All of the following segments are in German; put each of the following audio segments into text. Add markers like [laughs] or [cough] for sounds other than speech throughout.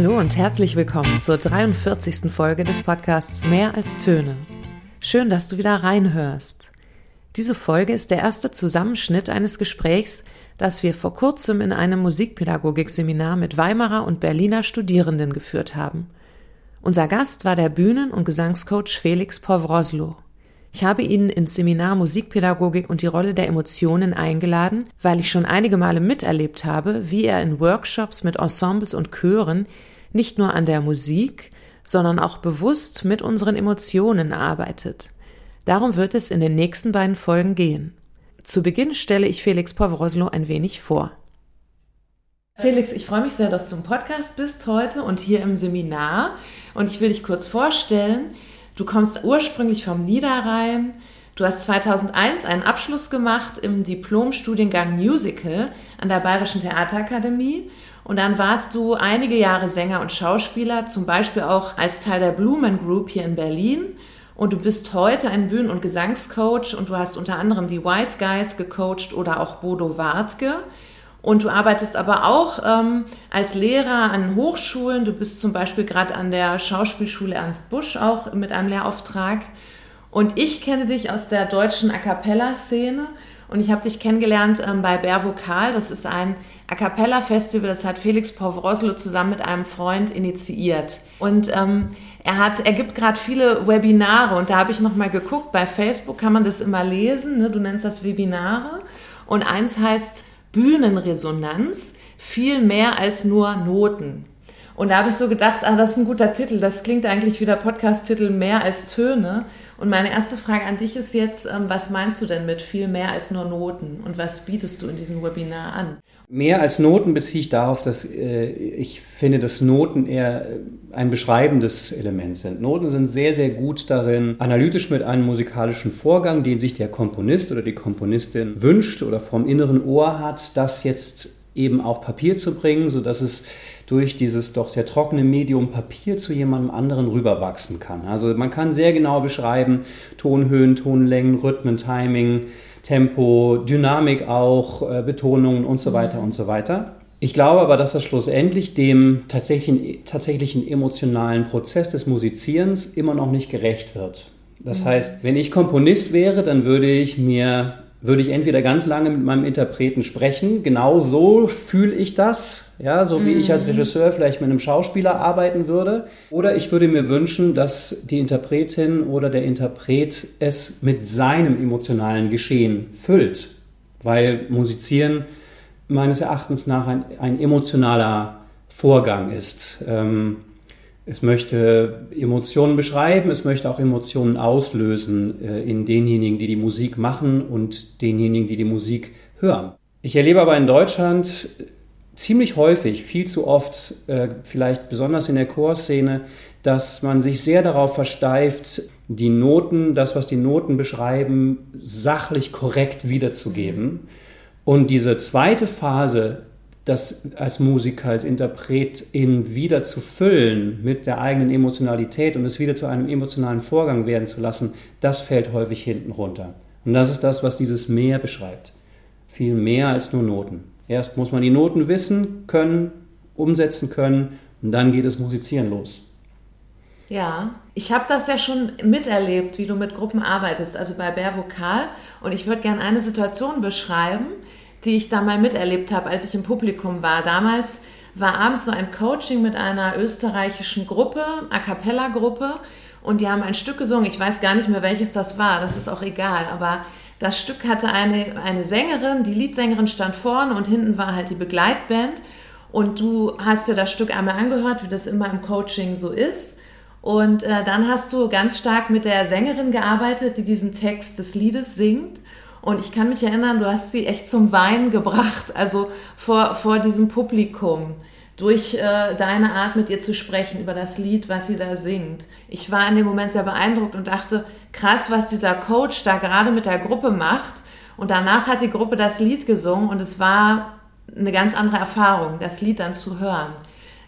Hallo und herzlich willkommen zur 43. Folge des Podcasts Mehr als Töne. Schön, dass du wieder reinhörst. Diese Folge ist der erste Zusammenschnitt eines Gesprächs, das wir vor kurzem in einem Musikpädagogik-Seminar mit Weimarer und Berliner Studierenden geführt haben. Unser Gast war der Bühnen- und Gesangscoach Felix Povroslo. Ich habe ihn ins Seminar Musikpädagogik und die Rolle der Emotionen eingeladen, weil ich schon einige Male miterlebt habe, wie er in Workshops mit Ensembles und Chören nicht nur an der Musik, sondern auch bewusst mit unseren Emotionen arbeitet. Darum wird es in den nächsten beiden Folgen gehen. Zu Beginn stelle ich Felix Povroslo ein wenig vor. Felix, ich freue mich sehr, dass du im Podcast bist heute und hier im Seminar. Und ich will dich kurz vorstellen. Du kommst ursprünglich vom Niederrhein. Du hast 2001 einen Abschluss gemacht im Diplomstudiengang Musical an der Bayerischen Theaterakademie. Und dann warst du einige Jahre Sänger und Schauspieler, zum Beispiel auch als Teil der Blumen Group hier in Berlin. Und du bist heute ein Bühnen- und Gesangscoach und du hast unter anderem die Wise Guys gecoacht oder auch Bodo Wartke. Und du arbeitest aber auch ähm, als Lehrer an Hochschulen. Du bist zum Beispiel gerade an der Schauspielschule Ernst Busch auch mit einem Lehrauftrag. Und ich kenne dich aus der deutschen A Cappella-Szene und ich habe dich kennengelernt ähm, bei Bär Vokal. Das ist ein A Cappella Festival, das hat Felix Povroslo zusammen mit einem Freund initiiert. Und ähm, er hat, er gibt gerade viele Webinare und da habe ich nochmal geguckt. Bei Facebook kann man das immer lesen. Ne? Du nennst das Webinare. Und eins heißt Bühnenresonanz viel mehr als nur Noten. Und da habe ich so gedacht, ah, das ist ein guter Titel. Das klingt eigentlich wie der Podcast-Titel mehr als Töne. Und meine erste Frage an dich ist jetzt, ähm, was meinst du denn mit viel mehr als nur Noten? Und was bietest du in diesem Webinar an? Mehr als Noten beziehe ich darauf, dass äh, ich finde, dass Noten eher äh, ein beschreibendes Element sind. Noten sind sehr, sehr gut darin, analytisch mit einem musikalischen Vorgang, den sich der Komponist oder die Komponistin wünscht oder vom inneren Ohr hat, das jetzt eben auf Papier zu bringen, sodass es durch dieses doch sehr trockene Medium Papier zu jemandem anderen rüberwachsen kann. Also man kann sehr genau beschreiben, Tonhöhen, Tonlängen, Rhythmen, Timing, Tempo, Dynamik auch, äh, Betonungen und so weiter und so weiter. Ich glaube aber, dass das schlussendlich dem tatsächlichen, tatsächlichen emotionalen Prozess des Musizierens immer noch nicht gerecht wird. Das mhm. heißt, wenn ich Komponist wäre, dann würde ich mir würde ich entweder ganz lange mit meinem Interpreten sprechen, genau so fühle ich das, ja, so wie mhm. ich als mhm. Regisseur vielleicht mit einem Schauspieler arbeiten würde, oder ich würde mir wünschen, dass die Interpretin oder der Interpret es mit seinem emotionalen Geschehen füllt, weil musizieren meines Erachtens nach ein, ein emotionaler Vorgang ist. Ähm, es möchte Emotionen beschreiben, es möchte auch Emotionen auslösen äh, in denjenigen, die die Musik machen und denjenigen, die die Musik hören. Ich erlebe aber in Deutschland ziemlich häufig, viel zu oft, äh, vielleicht besonders in der Chorszene, dass man sich sehr darauf versteift, die Noten, das, was die Noten beschreiben, sachlich korrekt wiederzugeben. Und diese zweite Phase das als Musiker, als Interpretin wieder zu füllen mit der eigenen Emotionalität und es wieder zu einem emotionalen Vorgang werden zu lassen, das fällt häufig hinten runter. Und das ist das, was dieses Mehr beschreibt. Viel mehr als nur Noten. Erst muss man die Noten wissen, können, umsetzen können und dann geht das Musizieren los. Ja, ich habe das ja schon miterlebt, wie du mit Gruppen arbeitest, also bei Bär Vokal. Und ich würde gerne eine Situation beschreiben, die ich da mal miterlebt habe, als ich im Publikum war. Damals war abends so ein Coaching mit einer österreichischen Gruppe, A cappella Gruppe, und die haben ein Stück gesungen. Ich weiß gar nicht mehr, welches das war, das ist auch egal, aber das Stück hatte eine, eine Sängerin, die Leadsängerin stand vorne und hinten war halt die Begleitband. Und du hast dir das Stück einmal angehört, wie das immer im Coaching so ist. Und äh, dann hast du ganz stark mit der Sängerin gearbeitet, die diesen Text des Liedes singt. Und ich kann mich erinnern, du hast sie echt zum Weinen gebracht, also vor, vor diesem Publikum, durch äh, deine Art mit ihr zu sprechen über das Lied, was sie da singt. Ich war in dem Moment sehr beeindruckt und dachte, krass, was dieser Coach da gerade mit der Gruppe macht. Und danach hat die Gruppe das Lied gesungen und es war eine ganz andere Erfahrung, das Lied dann zu hören.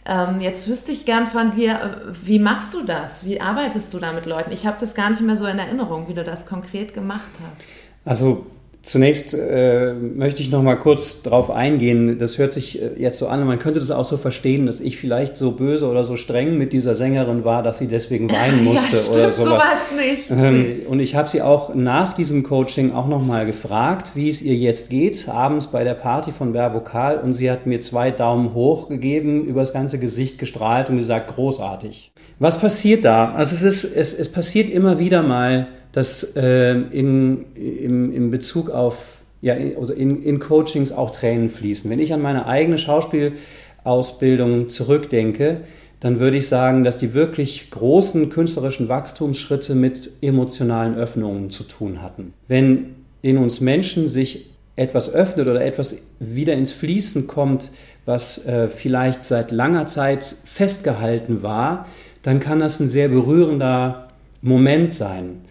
Ähm, jetzt wüsste ich gern von dir, wie machst du das? Wie arbeitest du da mit Leuten? Ich habe das gar nicht mehr so in Erinnerung, wie du das konkret gemacht hast. Also Zunächst äh, möchte ich noch mal kurz darauf eingehen. Das hört sich äh, jetzt so an, man könnte das auch so verstehen, dass ich vielleicht so böse oder so streng mit dieser Sängerin war, dass sie deswegen [laughs] weinen musste ja, stimmt, oder sowas. sowas nicht. Ähm, und ich habe sie auch nach diesem Coaching auch noch mal gefragt, wie es ihr jetzt geht, abends bei der Party von Ber Vokal. Und sie hat mir zwei Daumen hoch gegeben, übers ganze Gesicht gestrahlt und gesagt, großartig. Was passiert da? Also es, ist, es, es passiert immer wieder mal dass äh, in, im, in Bezug auf, ja, in, oder in, in Coachings auch Tränen fließen. Wenn ich an meine eigene Schauspielausbildung zurückdenke, dann würde ich sagen, dass die wirklich großen künstlerischen Wachstumsschritte mit emotionalen Öffnungen zu tun hatten. Wenn in uns Menschen sich etwas öffnet oder etwas wieder ins Fließen kommt, was äh, vielleicht seit langer Zeit festgehalten war, dann kann das ein sehr berührender Moment sein.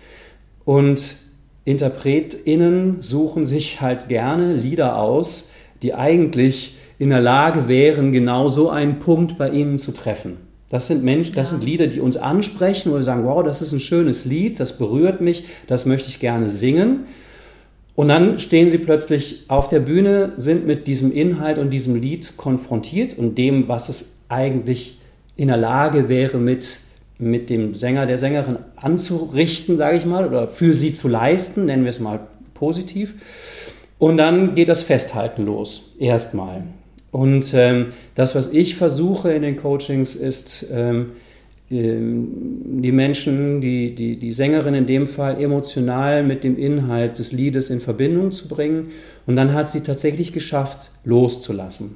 Und InterpretInnen suchen sich halt gerne Lieder aus, die eigentlich in der Lage wären, genau so einen Punkt bei ihnen zu treffen. Das sind Menschen, das ja. sind Lieder, die uns ansprechen, wir sagen, wow, das ist ein schönes Lied, das berührt mich, das möchte ich gerne singen. Und dann stehen sie plötzlich auf der Bühne, sind mit diesem Inhalt und diesem Lied konfrontiert und dem, was es eigentlich in der Lage wäre, mit mit dem Sänger, der Sängerin anzurichten, sage ich mal, oder für sie zu leisten, nennen wir es mal positiv. Und dann geht das Festhalten los, erstmal. Und ähm, das, was ich versuche in den Coachings, ist, ähm, ähm, die Menschen, die, die, die Sängerin in dem Fall, emotional mit dem Inhalt des Liedes in Verbindung zu bringen. Und dann hat sie tatsächlich geschafft, loszulassen.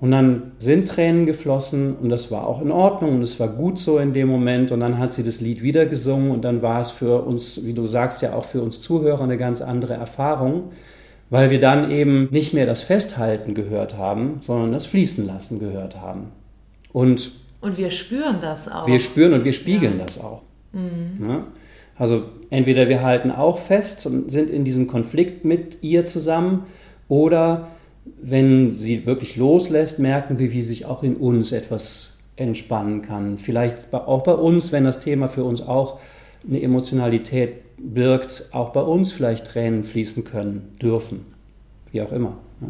Und dann sind Tränen geflossen und das war auch in Ordnung und es war gut so in dem Moment. Und dann hat sie das Lied wieder gesungen und dann war es für uns, wie du sagst, ja auch für uns Zuhörer eine ganz andere Erfahrung, weil wir dann eben nicht mehr das Festhalten gehört haben, sondern das Fließen lassen gehört haben. Und, und wir spüren das auch. Wir spüren und wir spiegeln ja. das auch. Mhm. Ja? Also entweder wir halten auch fest und sind in diesem Konflikt mit ihr zusammen oder wenn sie wirklich loslässt, merken wir, wie sich auch in uns etwas entspannen kann. Vielleicht auch bei uns, wenn das Thema für uns auch eine Emotionalität birgt, auch bei uns vielleicht Tränen fließen können, dürfen, wie auch immer. Ja.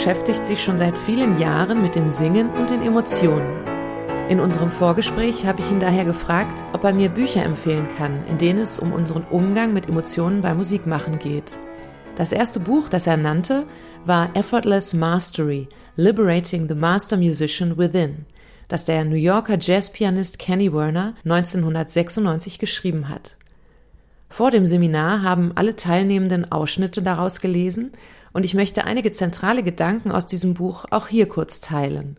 Beschäftigt sich schon seit vielen Jahren mit dem Singen und den Emotionen. In unserem Vorgespräch habe ich ihn daher gefragt, ob er mir Bücher empfehlen kann, in denen es um unseren Umgang mit Emotionen beim Musikmachen geht. Das erste Buch, das er nannte, war Effortless Mastery, Liberating the Master Musician Within, das der New Yorker Jazzpianist Kenny Werner 1996 geschrieben hat. Vor dem Seminar haben alle Teilnehmenden Ausschnitte daraus gelesen und ich möchte einige zentrale Gedanken aus diesem Buch auch hier kurz teilen.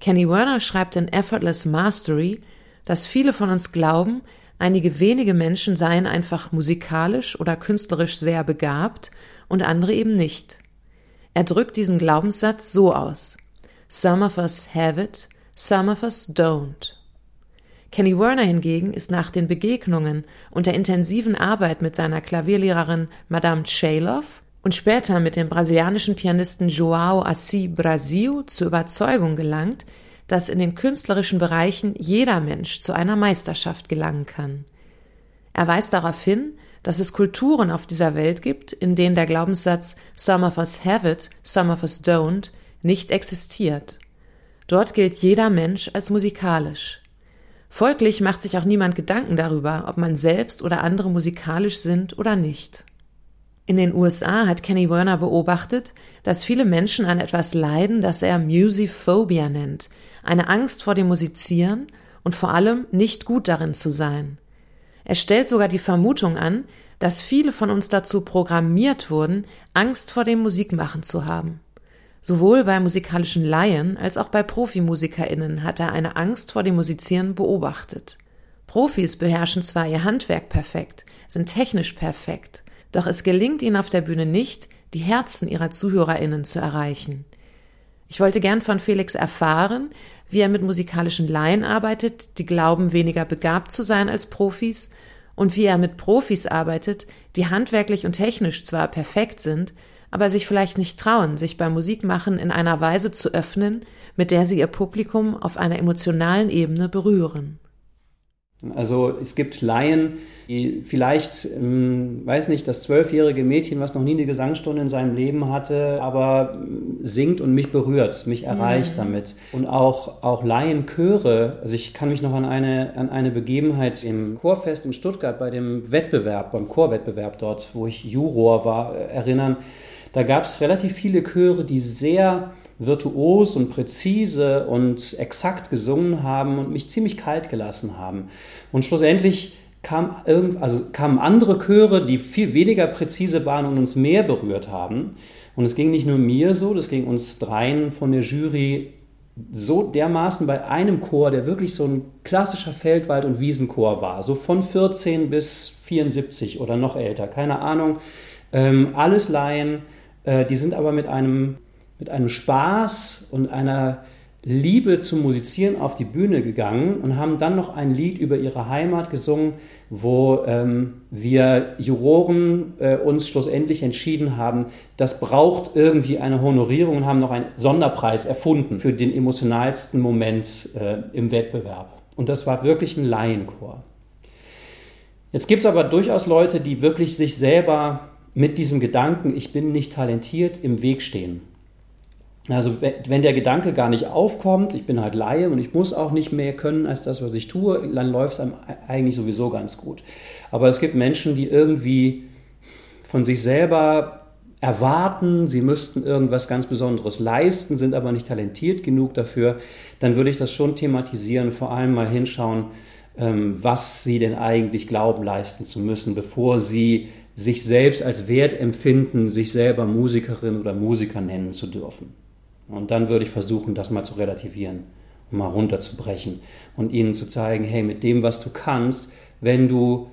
Kenny Werner schreibt in Effortless Mastery, dass viele von uns glauben, einige wenige Menschen seien einfach musikalisch oder künstlerisch sehr begabt und andere eben nicht. Er drückt diesen Glaubenssatz so aus. Some of us have it, some of us don't. Kenny Werner hingegen ist nach den Begegnungen und der intensiven Arbeit mit seiner Klavierlehrerin Madame Chaloff und später mit dem brasilianischen Pianisten João Assis Brasil zur Überzeugung gelangt, dass in den künstlerischen Bereichen jeder Mensch zu einer Meisterschaft gelangen kann. Er weist darauf hin, dass es Kulturen auf dieser Welt gibt, in denen der Glaubenssatz Some of us have it, some of us don't nicht existiert. Dort gilt jeder Mensch als musikalisch. Folglich macht sich auch niemand Gedanken darüber, ob man selbst oder andere musikalisch sind oder nicht. In den USA hat Kenny Werner beobachtet, dass viele Menschen an etwas leiden, das er Musiphobia nennt, eine Angst vor dem Musizieren und vor allem nicht gut darin zu sein. Er stellt sogar die Vermutung an, dass viele von uns dazu programmiert wurden, Angst vor dem Musikmachen zu haben. Sowohl bei musikalischen Laien als auch bei Profimusikerinnen hat er eine Angst vor dem Musizieren beobachtet. Profis beherrschen zwar ihr Handwerk perfekt, sind technisch perfekt, doch es gelingt ihnen auf der Bühne nicht, die Herzen ihrer Zuhörerinnen zu erreichen. Ich wollte gern von Felix erfahren, wie er mit musikalischen Laien arbeitet, die glauben, weniger begabt zu sein als Profis, und wie er mit Profis arbeitet, die handwerklich und technisch zwar perfekt sind, aber sich vielleicht nicht trauen, sich beim Musikmachen in einer Weise zu öffnen, mit der sie ihr Publikum auf einer emotionalen Ebene berühren. Also es gibt Laien, die vielleicht, ähm, weiß nicht, das zwölfjährige Mädchen, was noch nie eine Gesangsstunde in seinem Leben hatte, aber ähm, singt und mich berührt, mich erreicht mhm. damit. Und auch, auch Laienchöre, also ich kann mich noch an eine, an eine Begebenheit im Chorfest in Stuttgart bei dem Wettbewerb, beim Chorwettbewerb dort, wo ich Juror war, äh, erinnern. Da gab es relativ viele Chöre, die sehr virtuos und präzise und exakt gesungen haben und mich ziemlich kalt gelassen haben. Und schlussendlich kam irgend, also kamen andere Chöre, die viel weniger präzise waren und uns mehr berührt haben. Und es ging nicht nur mir so, das ging uns dreien von der Jury so dermaßen bei einem Chor, der wirklich so ein klassischer Feldwald- und Wiesenchor war, so von 14 bis 74 oder noch älter, keine Ahnung. Ähm, alles Laien, äh, die sind aber mit einem mit einem Spaß und einer Liebe zum Musizieren auf die Bühne gegangen und haben dann noch ein Lied über ihre Heimat gesungen, wo ähm, wir Juroren äh, uns schlussendlich entschieden haben, das braucht irgendwie eine Honorierung und haben noch einen Sonderpreis erfunden für den emotionalsten Moment äh, im Wettbewerb. Und das war wirklich ein Laienchor. Jetzt gibt es aber durchaus Leute, die wirklich sich selber mit diesem Gedanken, ich bin nicht talentiert, im Weg stehen. Also wenn der Gedanke gar nicht aufkommt, ich bin halt Laie und ich muss auch nicht mehr können als das, was ich tue, dann läuft es einem eigentlich sowieso ganz gut. Aber es gibt Menschen, die irgendwie von sich selber erwarten, sie müssten irgendwas ganz Besonderes leisten, sind aber nicht talentiert genug dafür, dann würde ich das schon thematisieren, vor allem mal hinschauen, ähm, was sie denn eigentlich glauben leisten zu müssen, bevor sie sich selbst als wert empfinden, sich selber Musikerin oder Musiker nennen zu dürfen. Und dann würde ich versuchen, das mal zu relativieren und mal runterzubrechen und ihnen zu zeigen, hey, mit dem, was du kannst, wenn du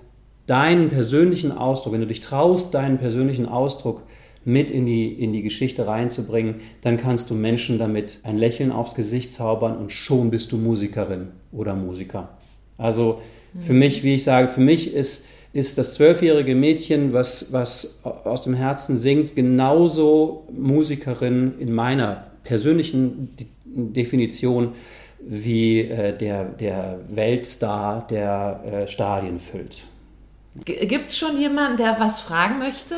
deinen persönlichen Ausdruck, wenn du dich traust, deinen persönlichen Ausdruck mit in die, in die Geschichte reinzubringen, dann kannst du Menschen damit ein Lächeln aufs Gesicht zaubern und schon bist du Musikerin oder Musiker. Also für mich, wie ich sage, für mich ist, ist das zwölfjährige Mädchen, was, was aus dem Herzen singt, genauso Musikerin in meiner persönlichen Definition wie äh, der, der Weltstar, der äh, Stadien füllt. Gibt es schon jemanden, der was fragen möchte?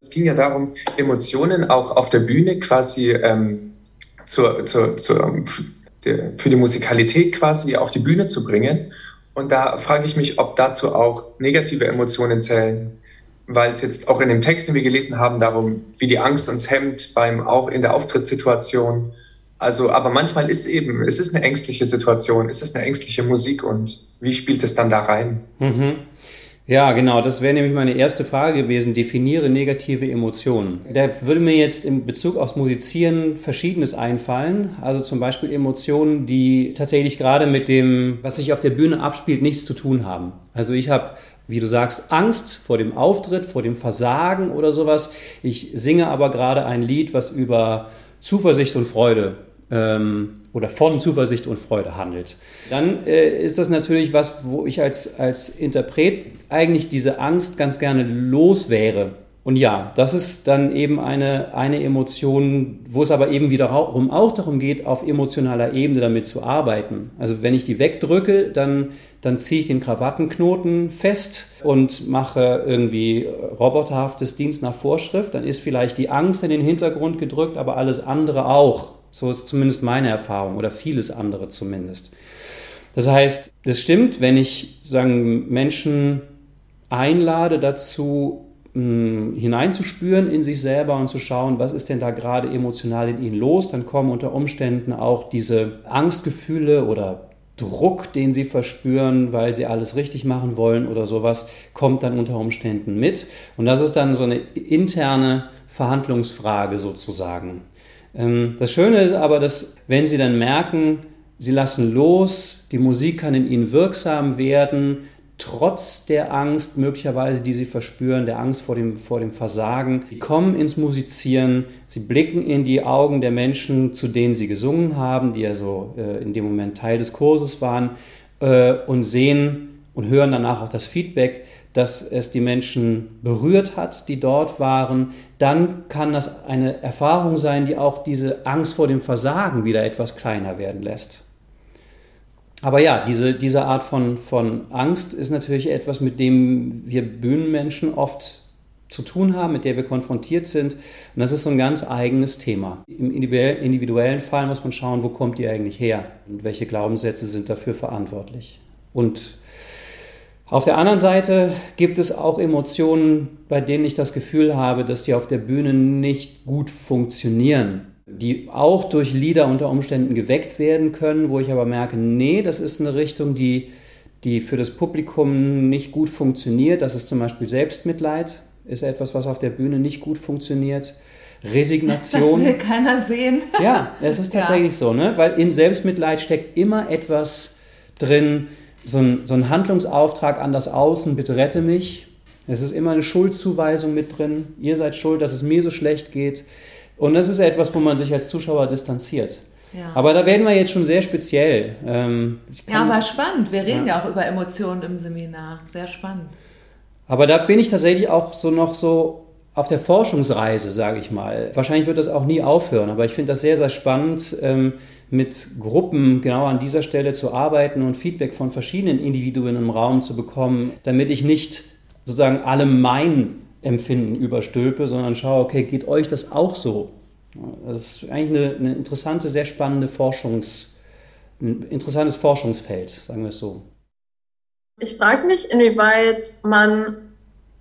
Es ging ja darum, Emotionen auch auf der Bühne quasi ähm, zur, zur, zur, der, für die Musikalität quasi auf die Bühne zu bringen. Und da frage ich mich, ob dazu auch negative Emotionen zählen weil es jetzt auch in dem Text, den wir gelesen haben, darum, wie die Angst uns hemmt beim auch in der Auftrittssituation. Also, aber manchmal ist eben, es ist eine ängstliche Situation, es ist eine ängstliche Musik und wie spielt es dann da rein? Mhm. Ja, genau, das wäre nämlich meine erste Frage gewesen. Definiere negative Emotionen. Da würde mir jetzt in Bezug aufs Musizieren Verschiedenes einfallen. Also zum Beispiel Emotionen, die tatsächlich gerade mit dem, was sich auf der Bühne abspielt, nichts zu tun haben. Also ich habe wie du sagst, Angst vor dem Auftritt, vor dem Versagen oder sowas. Ich singe aber gerade ein Lied, was über Zuversicht und Freude ähm, oder von Zuversicht und Freude handelt. Dann äh, ist das natürlich was, wo ich als, als Interpret eigentlich diese Angst ganz gerne los wäre. Und ja, das ist dann eben eine, eine Emotion, wo es aber eben wiederum auch darum geht, auf emotionaler Ebene damit zu arbeiten. Also wenn ich die wegdrücke, dann, dann ziehe ich den Krawattenknoten fest und mache irgendwie roboterhaftes Dienst nach Vorschrift. Dann ist vielleicht die Angst in den Hintergrund gedrückt, aber alles andere auch. So ist zumindest meine Erfahrung oder vieles andere zumindest. Das heißt, es stimmt, wenn ich sagen Menschen einlade dazu, hineinzuspüren in sich selber und zu schauen, was ist denn da gerade emotional in ihnen los, dann kommen unter Umständen auch diese Angstgefühle oder Druck, den sie verspüren, weil sie alles richtig machen wollen oder sowas, kommt dann unter Umständen mit. Und das ist dann so eine interne Verhandlungsfrage sozusagen. Ähm, das Schöne ist aber, dass wenn sie dann merken, sie lassen los, die Musik kann in ihnen wirksam werden, trotz der Angst möglicherweise, die sie verspüren, der Angst vor dem, vor dem Versagen. Sie kommen ins Musizieren, sie blicken in die Augen der Menschen, zu denen sie gesungen haben, die ja so äh, in dem Moment Teil des Kurses waren, äh, und sehen und hören danach auch das Feedback, dass es die Menschen berührt hat, die dort waren. Dann kann das eine Erfahrung sein, die auch diese Angst vor dem Versagen wieder etwas kleiner werden lässt aber ja, diese, diese Art von, von Angst ist natürlich etwas, mit dem wir Bühnenmenschen oft zu tun haben, mit der wir konfrontiert sind. Und das ist so ein ganz eigenes Thema. Im individuellen Fall muss man schauen, wo kommt die eigentlich her und welche Glaubenssätze sind dafür verantwortlich. Und auf der anderen Seite gibt es auch Emotionen, bei denen ich das Gefühl habe, dass die auf der Bühne nicht gut funktionieren die auch durch Lieder unter Umständen geweckt werden können, wo ich aber merke, nee, das ist eine Richtung, die, die für das Publikum nicht gut funktioniert. Das ist zum Beispiel Selbstmitleid, ist etwas, was auf der Bühne nicht gut funktioniert. Resignation. Das will keiner sehen. Ja, es ist [laughs] tatsächlich ja. so, ne? weil in Selbstmitleid steckt immer etwas drin, so ein, so ein Handlungsauftrag an das Außen, bitte rette mich. Es ist immer eine Schuldzuweisung mit drin. Ihr seid schuld, dass es mir so schlecht geht. Und das ist etwas, wo man sich als Zuschauer distanziert. Ja. Aber da werden wir jetzt schon sehr speziell. Ähm, ja, aber spannend. Wir reden ja. ja auch über Emotionen im Seminar. Sehr spannend. Aber da bin ich tatsächlich auch so noch so auf der Forschungsreise, sage ich mal. Wahrscheinlich wird das auch nie aufhören, aber ich finde das sehr, sehr spannend, ähm, mit Gruppen genau an dieser Stelle zu arbeiten und Feedback von verschiedenen Individuen im Raum zu bekommen, damit ich nicht sozusagen alle mein Empfinden überstülpe, sondern schaue, okay, geht euch das auch so? Das ist eigentlich eine, eine interessante, sehr spannende Forschungs, ein interessantes Forschungsfeld, sagen wir es so. Ich frage mich, inwieweit man,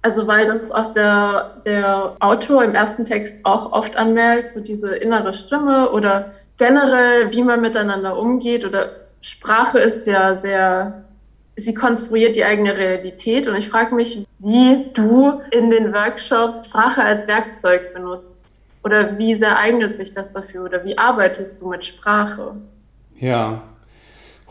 also weil das auch der, der Autor im ersten Text auch oft anmeldet, so diese innere Stimme oder generell, wie man miteinander umgeht oder Sprache ist ja sehr sie konstruiert die eigene Realität und ich frage mich, wie du in den Workshops Sprache als Werkzeug benutzt oder wie sehr eignet sich das dafür oder wie arbeitest du mit Sprache? Ja,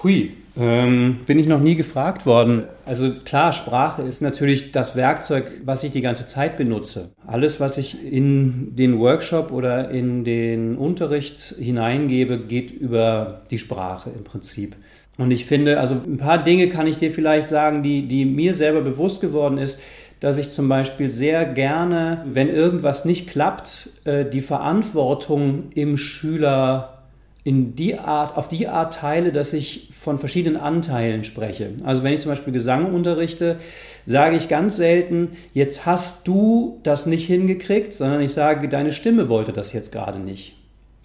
hui, ähm, bin ich noch nie gefragt worden. Also klar, Sprache ist natürlich das Werkzeug, was ich die ganze Zeit benutze. Alles, was ich in den Workshop oder in den Unterricht hineingebe, geht über die Sprache im Prinzip. Und ich finde, also ein paar Dinge kann ich dir vielleicht sagen, die, die mir selber bewusst geworden ist, dass ich zum Beispiel sehr gerne, wenn irgendwas nicht klappt, äh, die Verantwortung im Schüler in die Art, auf die Art teile, dass ich von verschiedenen Anteilen spreche. Also wenn ich zum Beispiel Gesang unterrichte, sage ich ganz selten, jetzt hast du das nicht hingekriegt, sondern ich sage, deine Stimme wollte das jetzt gerade nicht.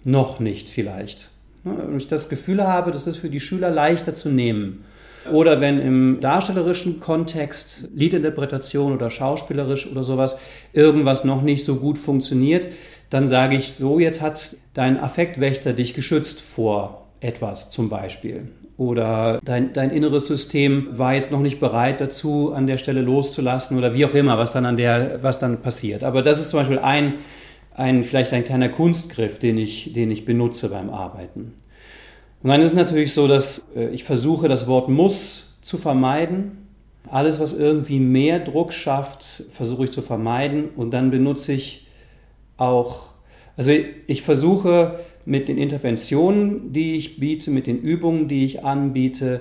Noch nicht vielleicht. Und ich das Gefühl habe, das ist für die Schüler leichter zu nehmen. Oder wenn im darstellerischen Kontext, Liedinterpretation oder schauspielerisch oder sowas, irgendwas noch nicht so gut funktioniert, dann sage ich so, jetzt hat dein Affektwächter dich geschützt vor etwas zum Beispiel. Oder dein, dein inneres System war jetzt noch nicht bereit dazu, an der Stelle loszulassen oder wie auch immer, was dann an der, was dann passiert. Aber das ist zum Beispiel ein, ein, vielleicht ein kleiner Kunstgriff, den ich, den ich benutze beim Arbeiten. Und dann ist es natürlich so, dass äh, ich versuche, das Wort muss zu vermeiden. Alles, was irgendwie mehr Druck schafft, versuche ich zu vermeiden. Und dann benutze ich auch, also ich versuche mit den Interventionen, die ich biete, mit den Übungen, die ich anbiete,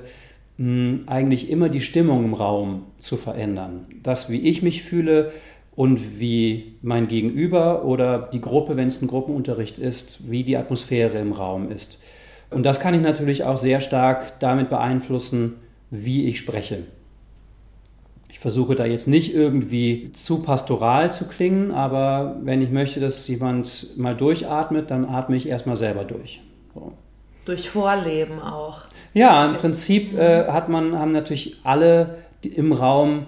eigentlich immer die Stimmung im Raum zu verändern. Das, wie ich mich fühle, und wie mein Gegenüber oder die Gruppe, wenn es ein Gruppenunterricht ist, wie die Atmosphäre im Raum ist. Und das kann ich natürlich auch sehr stark damit beeinflussen, wie ich spreche. Ich versuche da jetzt nicht irgendwie zu pastoral zu klingen, aber wenn ich möchte, dass jemand mal durchatmet, dann atme ich erstmal selber durch. So. Durch Vorleben auch. Ja, im Prinzip äh, hat man, haben natürlich alle im Raum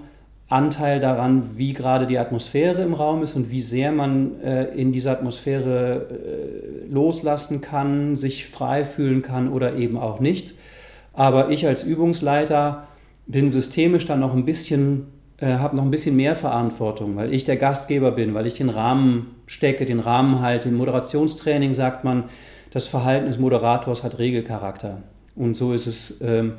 Anteil daran, wie gerade die Atmosphäre im Raum ist und wie sehr man äh, in dieser Atmosphäre äh, loslassen kann, sich frei fühlen kann oder eben auch nicht. Aber ich als Übungsleiter bin systemisch dann noch ein bisschen, äh, habe noch ein bisschen mehr Verantwortung, weil ich der Gastgeber bin, weil ich den Rahmen stecke, den Rahmen halte. Im Moderationstraining sagt man, das Verhalten des Moderators hat Regelcharakter. Und so ist es ähm,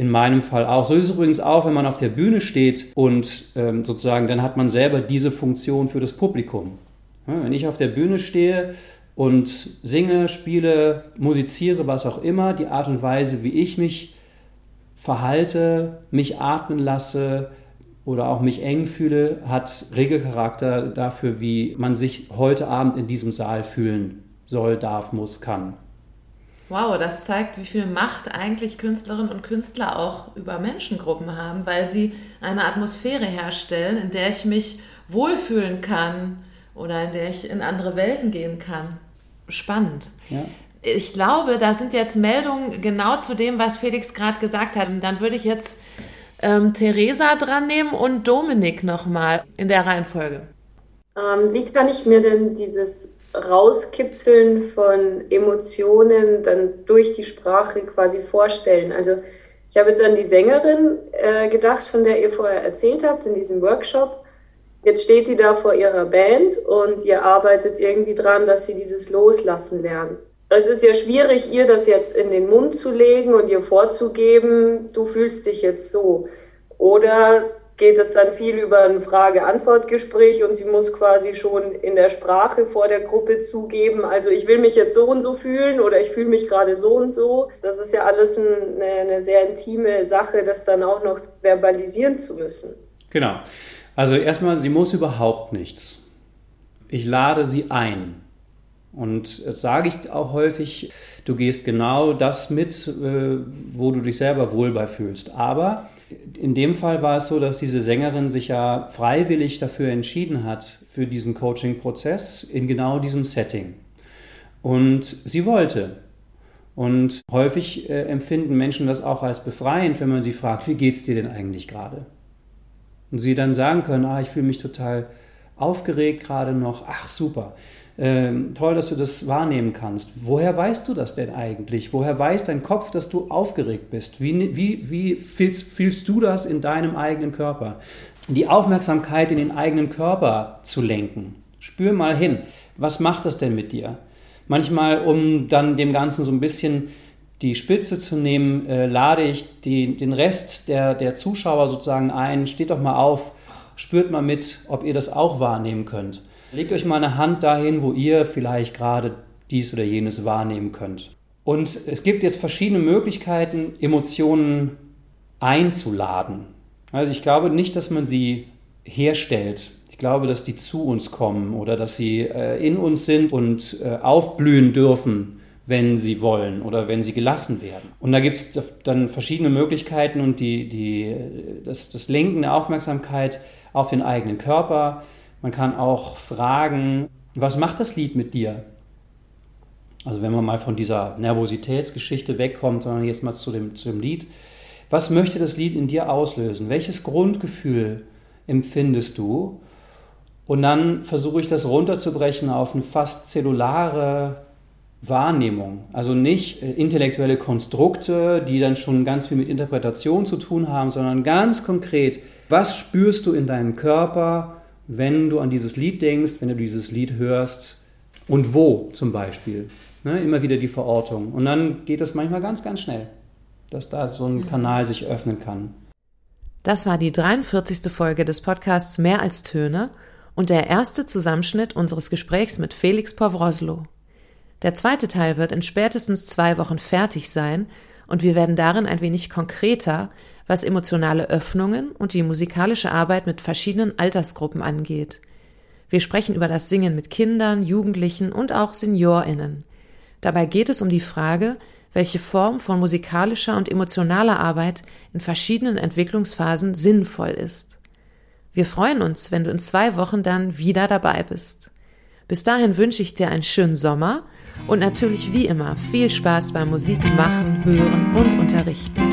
in meinem Fall auch. So ist es übrigens auch, wenn man auf der Bühne steht und ähm, sozusagen, dann hat man selber diese Funktion für das Publikum. Ja, wenn ich auf der Bühne stehe und singe, spiele, musiziere, was auch immer, die Art und Weise, wie ich mich verhalte, mich atmen lasse oder auch mich eng fühle, hat Regelcharakter dafür, wie man sich heute Abend in diesem Saal fühlen soll, darf, muss, kann. Wow, das zeigt, wie viel Macht eigentlich Künstlerinnen und Künstler auch über Menschengruppen haben, weil sie eine Atmosphäre herstellen, in der ich mich wohlfühlen kann oder in der ich in andere Welten gehen kann. Spannend. Ja ich glaube, da sind jetzt Meldungen genau zu dem, was Felix gerade gesagt hat. Und dann würde ich jetzt ähm, Theresa dran nehmen und Dominik nochmal in der Reihenfolge. Ähm, wie kann ich mir denn dieses Rauskitzeln von Emotionen dann durch die Sprache quasi vorstellen? Also ich habe jetzt an die Sängerin äh, gedacht, von der ihr vorher erzählt habt in diesem Workshop. Jetzt steht sie da vor ihrer Band und ihr arbeitet irgendwie dran, dass sie dieses Loslassen lernt es ist ja schwierig, ihr das jetzt in den Mund zu legen und ihr vorzugeben, du fühlst dich jetzt so. Oder geht es dann viel über ein Frage-Antwort-Gespräch und sie muss quasi schon in der Sprache vor der Gruppe zugeben, also ich will mich jetzt so und so fühlen oder ich fühle mich gerade so und so. Das ist ja alles eine, eine sehr intime Sache, das dann auch noch verbalisieren zu müssen. Genau. Also erstmal, sie muss überhaupt nichts. Ich lade sie ein. Und das sage ich auch häufig, du gehst genau das mit, äh, wo du dich selber wohl fühlst. Aber in dem Fall war es so, dass diese Sängerin sich ja freiwillig dafür entschieden hat, für diesen Coaching-Prozess in genau diesem Setting. Und sie wollte. Und häufig äh, empfinden Menschen das auch als befreiend, wenn man sie fragt, wie geht es dir denn eigentlich gerade? Und sie dann sagen können, ah, ich fühle mich total aufgeregt gerade noch, ach super. Ähm, toll, dass du das wahrnehmen kannst. Woher weißt du das denn eigentlich? Woher weiß dein Kopf, dass du aufgeregt bist? Wie, wie, wie fühlst, fühlst du das in deinem eigenen Körper? Die Aufmerksamkeit in den eigenen Körper zu lenken. Spür mal hin. Was macht das denn mit dir? Manchmal, um dann dem Ganzen so ein bisschen die Spitze zu nehmen, äh, lade ich die, den Rest der, der Zuschauer sozusagen ein. Steht doch mal auf, spürt mal mit, ob ihr das auch wahrnehmen könnt. Legt euch mal eine Hand dahin, wo ihr vielleicht gerade dies oder jenes wahrnehmen könnt. Und es gibt jetzt verschiedene Möglichkeiten, Emotionen einzuladen. Also ich glaube nicht, dass man sie herstellt. Ich glaube, dass die zu uns kommen oder dass sie äh, in uns sind und äh, aufblühen dürfen, wenn sie wollen oder wenn sie gelassen werden. Und da gibt es dann verschiedene Möglichkeiten und die, die, das, das Lenken der Aufmerksamkeit auf den eigenen Körper, man kann auch fragen, was macht das Lied mit dir? Also wenn man mal von dieser Nervositätsgeschichte wegkommt, sondern jetzt mal zu dem, zu dem Lied. Was möchte das Lied in dir auslösen? Welches Grundgefühl empfindest du? Und dann versuche ich das runterzubrechen auf eine fast zellulare Wahrnehmung. Also nicht äh, intellektuelle Konstrukte, die dann schon ganz viel mit Interpretation zu tun haben, sondern ganz konkret, was spürst du in deinem Körper? Wenn du an dieses Lied denkst, wenn du dieses Lied hörst und wo zum Beispiel. Ne, immer wieder die Verortung. Und dann geht es manchmal ganz, ganz schnell, dass da so ein mhm. Kanal sich öffnen kann. Das war die 43. Folge des Podcasts Mehr als Töne und der erste Zusammenschnitt unseres Gesprächs mit Felix Povroslo. Der zweite Teil wird in spätestens zwei Wochen fertig sein und wir werden darin ein wenig konkreter, was emotionale Öffnungen und die musikalische Arbeit mit verschiedenen Altersgruppen angeht. Wir sprechen über das Singen mit Kindern, Jugendlichen und auch Seniorinnen. Dabei geht es um die Frage, welche Form von musikalischer und emotionaler Arbeit in verschiedenen Entwicklungsphasen sinnvoll ist. Wir freuen uns, wenn du in zwei Wochen dann wieder dabei bist. Bis dahin wünsche ich dir einen schönen Sommer und natürlich wie immer viel Spaß beim Musik machen, hören und unterrichten.